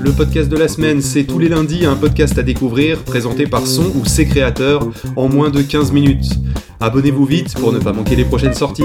Le podcast de la semaine, c'est tous les lundis un podcast à découvrir, présenté par son ou ses créateurs en moins de 15 minutes. Abonnez-vous vite pour ne pas manquer les prochaines sorties.